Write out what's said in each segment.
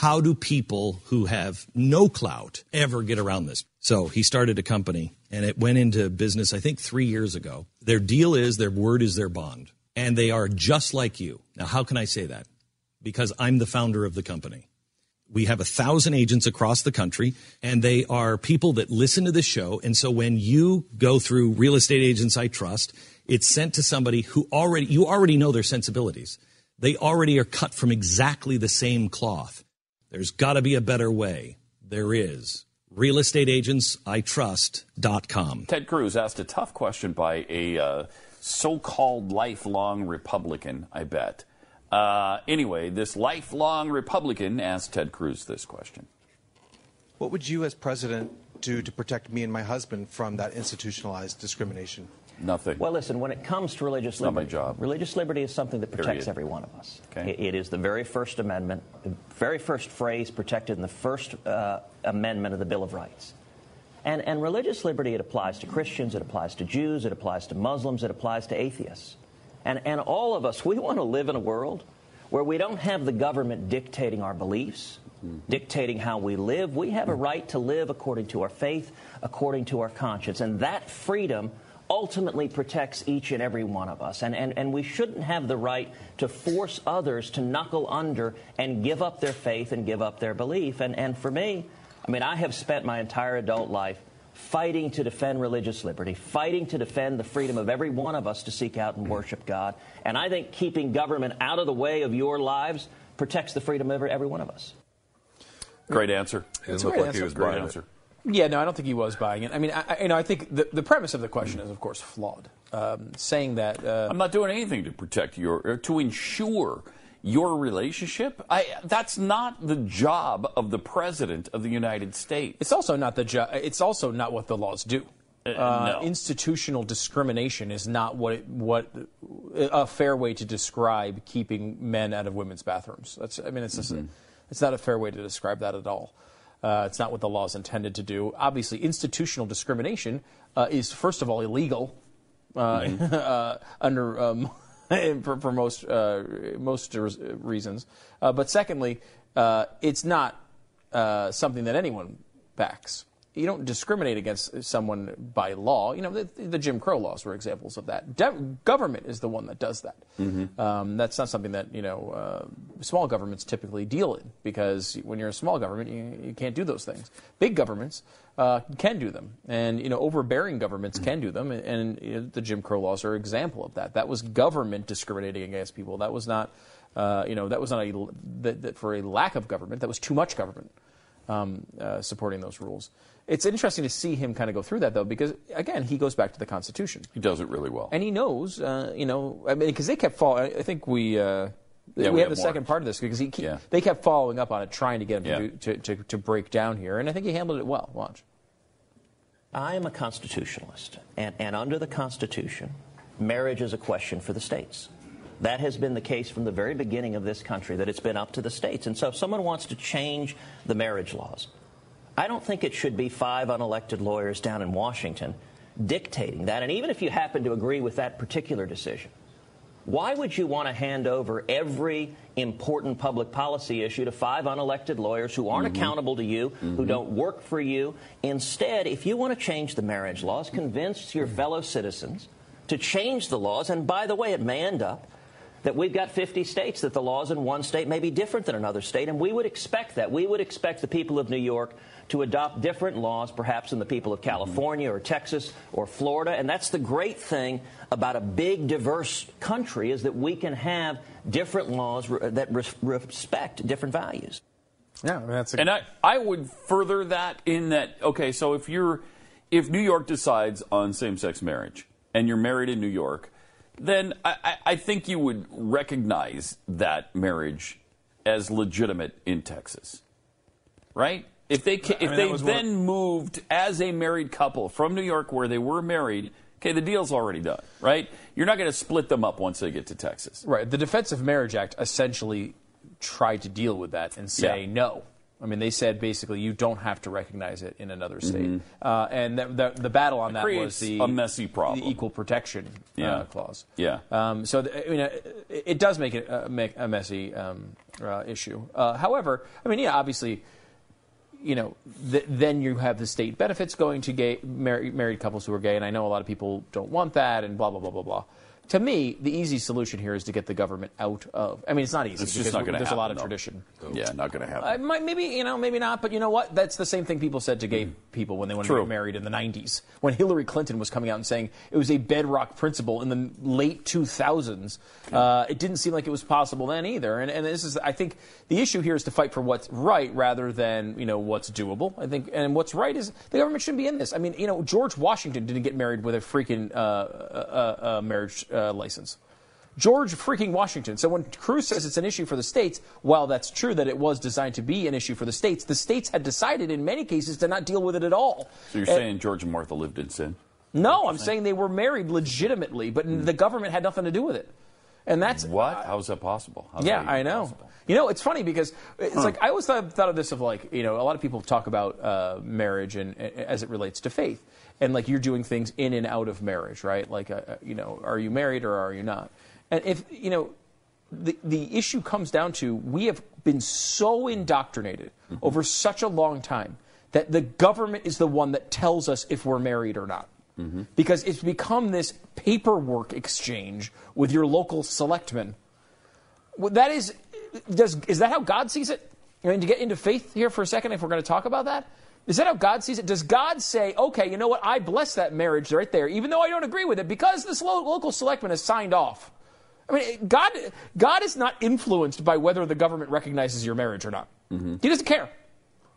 how do people who have no clout ever get around this so he started a company and it went into business i think 3 years ago their deal is their word is their bond and they are just like you now how can i say that because i'm the founder of the company we have a thousand agents across the country, and they are people that listen to the show. And so when you go through real estate agents I trust, it's sent to somebody who already, you already know their sensibilities. They already are cut from exactly the same cloth. There's got to be a better way. There is. RealestateAgentsITrust.com. Ted Cruz asked a tough question by a uh, so called lifelong Republican, I bet. Uh, anyway, this lifelong Republican asked Ted Cruz this question. What would you, as president, do to protect me and my husband from that institutionalized discrimination? Nothing. Well, listen, when it comes to religious Not my liberty, job. religious liberty is something that protects Period. every one of us. Okay. It- it is the very First Amendment, the very first phrase protected in the First uh, Amendment of the Bill of Rights. And, and religious liberty, it applies to Christians, it applies to Jews, it applies to Muslims, it applies to atheists. And, and all of us, we want to live in a world where we don't have the government dictating our beliefs, dictating how we live. We have a right to live according to our faith, according to our conscience. And that freedom ultimately protects each and every one of us. And, and, and we shouldn't have the right to force others to knuckle under and give up their faith and give up their belief. And, and for me, I mean, I have spent my entire adult life fighting to defend religious liberty, fighting to defend the freedom of every one of us to seek out and worship God. And I think keeping government out of the way of your lives protects the freedom of every, every one of us. Great answer. It looked like he was Great buying answer. Yeah, no, I don't think he was buying it. I mean, I, you know, I think the, the premise of the question is, of course, flawed. Um, saying that uh, I'm not doing anything to protect your, or to ensure your relationship. I, that's not the job of the president of the United States. it's also not the jo- it's also not what the laws do. no. Institutional discrimination is not what it, what a fair way to describe keeping men out of women's bathrooms. That's I mean, it's just, it's not a fair way to describe that at all. Uh, it's not what the law is intended to do. Obviously, institutional discrimination uh, is first of all illegal uh, uh, under um, for, for most uh, most reasons. Uh, but secondly, uh, it's not uh, something that anyone backs. You don't discriminate against someone by law. You know, the, the Jim Crow laws were examples of that. De- government is the one that does that. Um, that's not something that you know uh, small governments typically deal in because when you're a small government, you, you can't do those things. Big governments uh, can do them, and you know, overbearing governments can do them. And, and you know, the Jim Crow laws are an example of that. That was government discriminating against people. That was not, uh, you know, that was not a that, that for a lack of government. That was too much government um, uh, supporting those rules. It's interesting to see him kind of go through that though, because again, he goes back to the Constitution, He does it really well. and he knows, uh, you know, I mean, because they kept following. I think we. Uh, Yeah, we, we have have the more. second part of this because he, he- Yeah. they kept following up on it, trying to get him Yeah. to, do, to, to, to break down here, and I think he handled it well. Watch. I am a constitutionalist, and, and under the Constitution, marriage is a question for the states. That has been the case from the very beginning of this country, that it's been up to the states. And so if someone wants to change the marriage laws, I don't think it should be five unelected lawyers down in Washington dictating that. And even if you happen to agree with that particular decision, why would you want to hand over every important public policy issue to five unelected lawyers who aren't mm-hmm. accountable to you, who mm-hmm. don't work for you? Instead, if you want to change the marriage laws, convince your mm-hmm. fellow citizens to change the laws. And by the way, it may end up that we've got 50 states that the laws in one state may be different than another state, and we would expect that. We would expect the people of New York to adopt different laws, perhaps, than the people of California or Texas or Florida. And that's the great thing about a big, diverse country is that we can have different laws that res- respect different values. Yeah, that's a, And I, I would further that in that okay, so if you're if New York decides on same sex marriage and you're married in New York, then I, I, I think you would recognize that marriage as legitimate in Texas, right? If they ca- if mean, they then moved as a married couple from New York where they were married, okay, the deal's already done, right? You're not going to split them up once they get to Texas. Right. The Defense of Marriage Act essentially tried to deal with that and say Yeah. no. I mean, they said basically you don't have to recognize it in another state, Mhm. uh, and the, the, the battle on that was the a messy problem. the equal protection Yeah. uh, clause. Yeah. Um, so th- I mean, uh, it, it does make it uh, make a messy um, uh, issue. Uh, however, I mean, yeah, obviously, you know, th- then you have the state benefits going to gay mar- married couples who are gay, and I know a lot of people don't want that, and blah blah blah blah blah. To me, the easy solution here is to get the government out of. I mean, it's not easy. It's just not going to happen. There's a lot of though. tradition. Yeah, not going to happen. I might, maybe you know, maybe not, but you know what? That's the same thing people said to gay people when they wanted True. to get married in the '90s. When Hillary Clinton was coming out and saying it was a bedrock principle in the late 2000s, uh, it didn't seem like it was possible then either. And, and this is, I think, the issue here is to fight for what's right rather than you know what's doable. I think, and what's right is the government shouldn't be in this. I mean, you know, George Washington didn't get married with a freaking uh, uh, uh, marriage uh, license. George freaking Washington. So when Cruz says it's an issue for the states, while that's true that it was designed to be an issue for the states, the states had decided in many cases to not deal with it at all. so you're And- saying George and Martha lived in sin? no, I'm saying they were married legitimately, but the government had nothing to do with it. And that's What? How is that possible? How's yeah, that I know. possible? You know, it's funny because it's like I always thought, thought of this of like you know a lot of people talk about uh, marriage and, and as it relates to faith, and like you're doing things in and out of marriage, right? Like uh, uh, you know, are you married or are you not? And if you know, the the issue comes down to we have been so indoctrinated over such a long time that the government is the one that tells us if we're married or not because it's become this paperwork exchange with your local selectman. That is, does is that how God sees it? I mean, to get into faith here for a second, if we're going to talk about that, is that how God sees it? Does God say, okay, you know what, I bless that marriage right there, even though I don't agree with it, because this lo- local selectman has signed off? I mean, God, God is not influenced by whether the government recognizes your marriage or not. He doesn't care.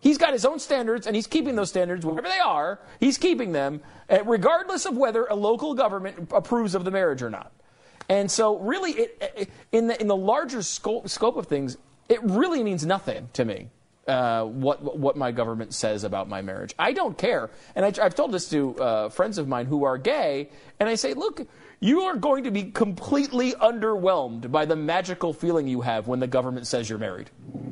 He's got his own standards, and he's keeping those standards, whatever they are, he's keeping them, uh, regardless of whether a local government approves of the marriage or not. And so, really, it, it, in, the, in the larger scope, scope of things, it really means nothing to me. Uh, what what my government says about my marriage, I don't care, and I, I've told this to uh, friends of mine who are gay, and I say, look, you are going to be completely underwhelmed by the magical feeling you have when the government says you're married,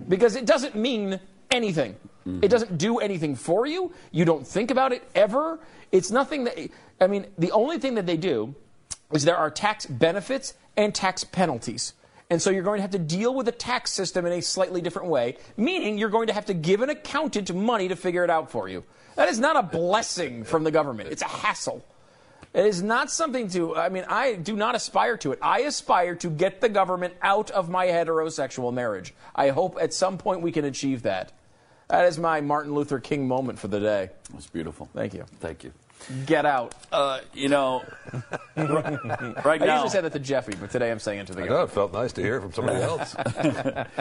because it doesn't mean anything. It doesn't do anything for you. You don't think about it ever. It's nothing that I mean. The only thing that they do is there are tax benefits and tax penalties. And so you're going to have to deal with the tax system in a slightly different way, meaning you're going to have to give an accountant money to figure it out for you. That is not a blessing from the government, it's a hassle. It is not something to, I mean, I do not aspire to it. I aspire to get the government out of my heterosexual marriage. I hope at some point we can achieve that. That is my Martin Luther King moment for the day. That's beautiful. Thank you. Thank you. Get out. Uh, you know, right I now. usually say that to Jeffy, but today I'm saying it to the I guy. know it felt nice to hear it from somebody else.